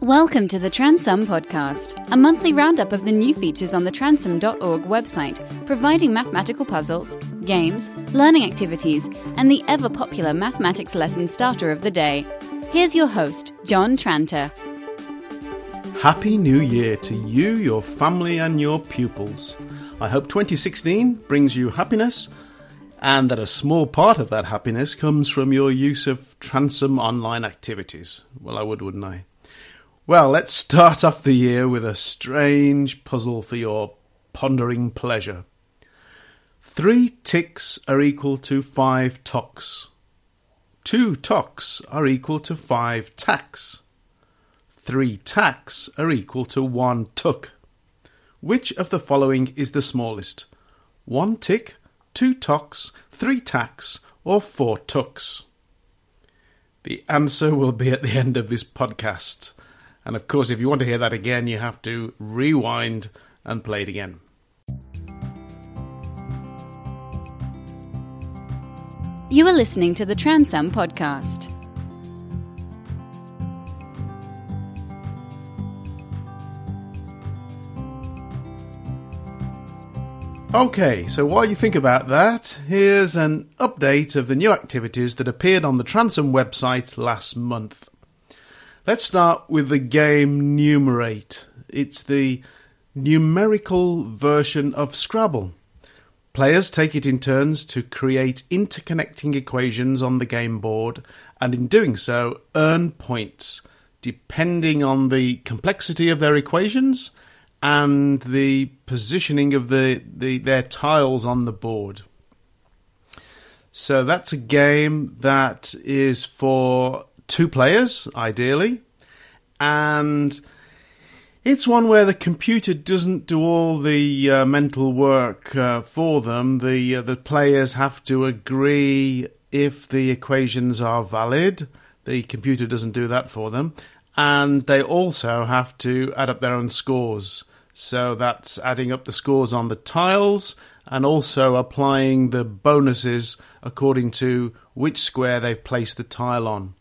Welcome to the Transum Podcast, a monthly roundup of the new features on the transum.org website, providing mathematical puzzles, games, learning activities, and the ever popular mathematics lesson starter of the day. Here's your host, John Tranter. Happy New Year to you, your family, and your pupils. I hope 2016 brings you happiness and that a small part of that happiness comes from your use of Transum online activities. Well, I would, wouldn't I? Well, let's start off the year with a strange puzzle for your pondering pleasure. Three ticks are equal to five tocks. Two tocks are equal to five tacks. Three tacks are equal to one tuck. Which of the following is the smallest? One tick, two tocks, three tacks, or four tucks? The answer will be at the end of this podcast. And of course, if you want to hear that again, you have to rewind and play it again. You are listening to the Transum Podcast. Okay, so while you think about that, here's an update of the new activities that appeared on the Transum website last month. Let's start with the game Numerate. It's the numerical version of Scrabble. Players take it in turns to create interconnecting equations on the game board, and in doing so, earn points depending on the complexity of their equations and the positioning of the, the their tiles on the board. So that's a game that is for two players, ideally, and it's one where the computer doesn't do all the uh, mental work uh, for them. The uh, the players have to agree if the equations are valid. The computer doesn't do that for them, and they also have to add up their own scores. So that's adding up the scores on the tiles and also applying the bonuses according to which square they've placed the tile on.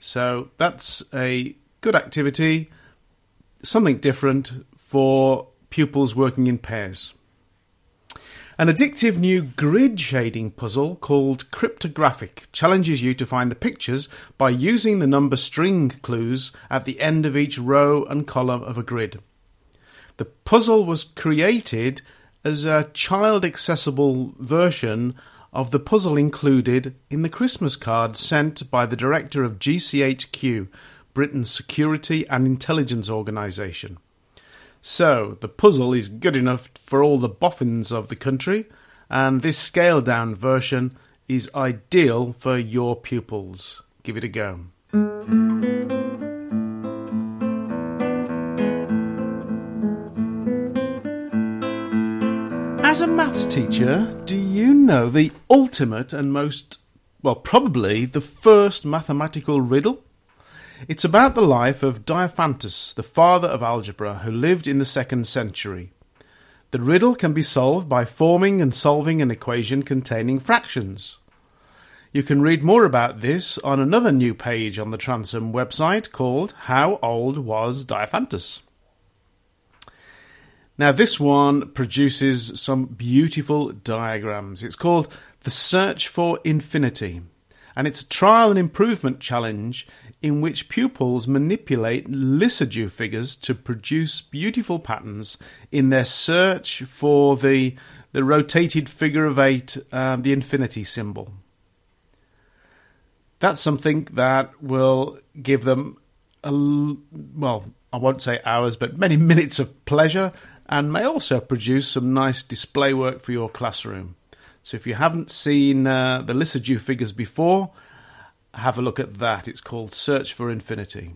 So that's a good activity, something different for pupils working in pairs. An addictive new grid shading puzzle called Cryptographic challenges you to find the pictures by using the number string clues at the end of each row and column of a grid. The puzzle was created as a child accessible version of the puzzle included in the Christmas card sent by the director of GCHQ, Britain's Security and Intelligence Organisation. So, the puzzle is good enough for all the boffins of the country, and this scaled down version is ideal for your pupils. Give it a go. As a maths teacher, do know the ultimate and most, well, probably the first mathematical riddle? It's about the life of Diophantus, the father of algebra, who lived in the second century. The riddle can be solved by forming and solving an equation containing fractions. You can read more about this on another new page on the Transum website called How Old Was Diophantus? Now, this one produces some beautiful diagrams. It's called The Search for Infinity, and it's a trial and improvement challenge in which pupils manipulate Lissajous figures to produce beautiful patterns in their search for the, the rotated figure of eight, um, the infinity symbol. That's something that will give them, a, well, I won't say hours, but many minutes of pleasure and may also produce some nice display work for your classroom. So if you haven't seen uh, the Lissajous figures before, have a look at that. It's called Search for Infinity.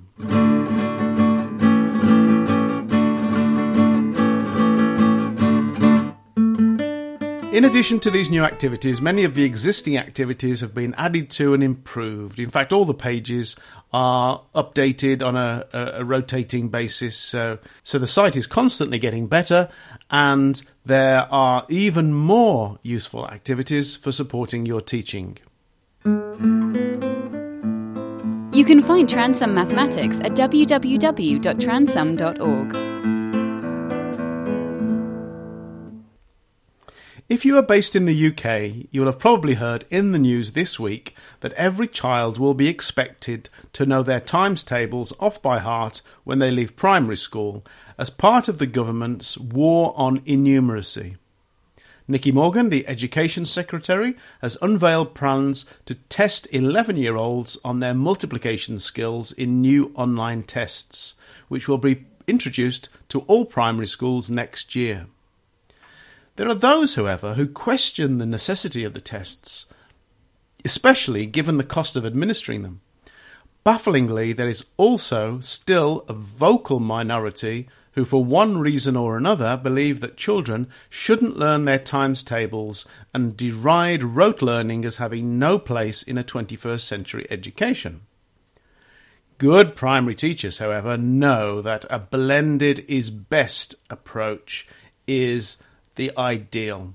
In addition to these new activities, many of the existing activities have been added to and improved. In fact, all the pages are updated on a, a, rotating basis. So, so the site is constantly getting better, and there are even more useful activities for supporting your teaching. You can find Transum Mathematics at www.transum.org. If you are based in the UK, you will have probably heard in the news this week that every child will be expected to know their times tables off by heart when they leave primary school as part of the government's war on innumeracy. Nicky Morgan, the Education Secretary, has unveiled plans to test 11 year olds on their multiplication skills in new online tests, which will be introduced to all primary schools next year. There are those, however, who question the necessity of the tests, especially given the cost of administering them. Bafflingly, there is also still a vocal minority who, for one reason or another, believe that children shouldn't learn their times tables and deride rote learning as having no place in a 21st century education. Good primary teachers, however, know that a blended is best approach is the ideal,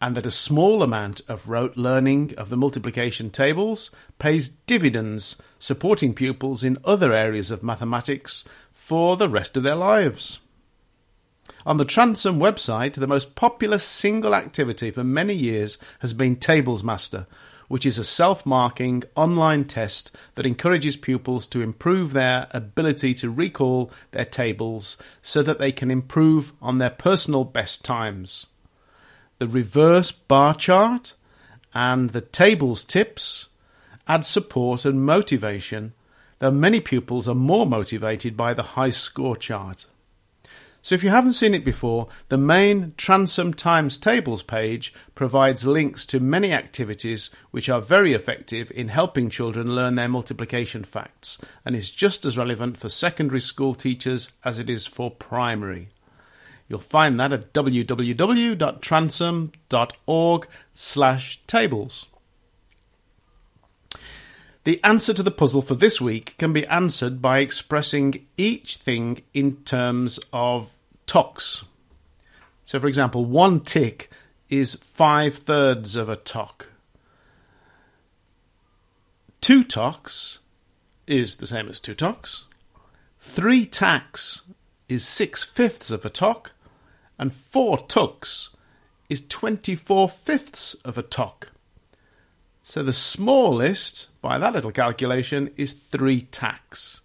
and that a small amount of rote learning of the multiplication tables pays dividends supporting pupils in other areas of mathematics for the rest of their lives. On the Transum website, the most popular single activity for many years has been Tables Master, which is a self marking online test that encourages pupils to improve their ability to recall their tables so that they can improve on their personal best times. The reverse bar chart and the tables tips add support and motivation though many pupils are more motivated by the high score chart. So if you haven't seen it before, the main Transum Times Tables page provides links to many activities which are very effective in helping children learn their multiplication facts and is just as relevant for secondary school teachers as it is for primary. You'll find that at www.transum.org/tables. The answer to the puzzle for this week can be answered by expressing each thing in terms of tocks. So, for example, one tick is five thirds of a tock. Two tocks is the same as two tocks. Three tacks is six fifths of a tock. And four tucks is twenty four fifths of a tock. So the smallest, by that little calculation, is three tacks.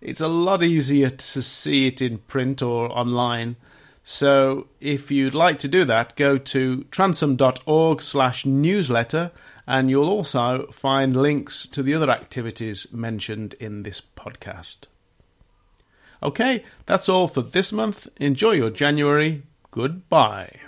It's a lot easier to see it in print or online. So if you'd like to do that, go to transum.org slash newsletter and you'll also find links to the other activities mentioned in this podcast. Okay, that's all for this month. Enjoy your January. Goodbye.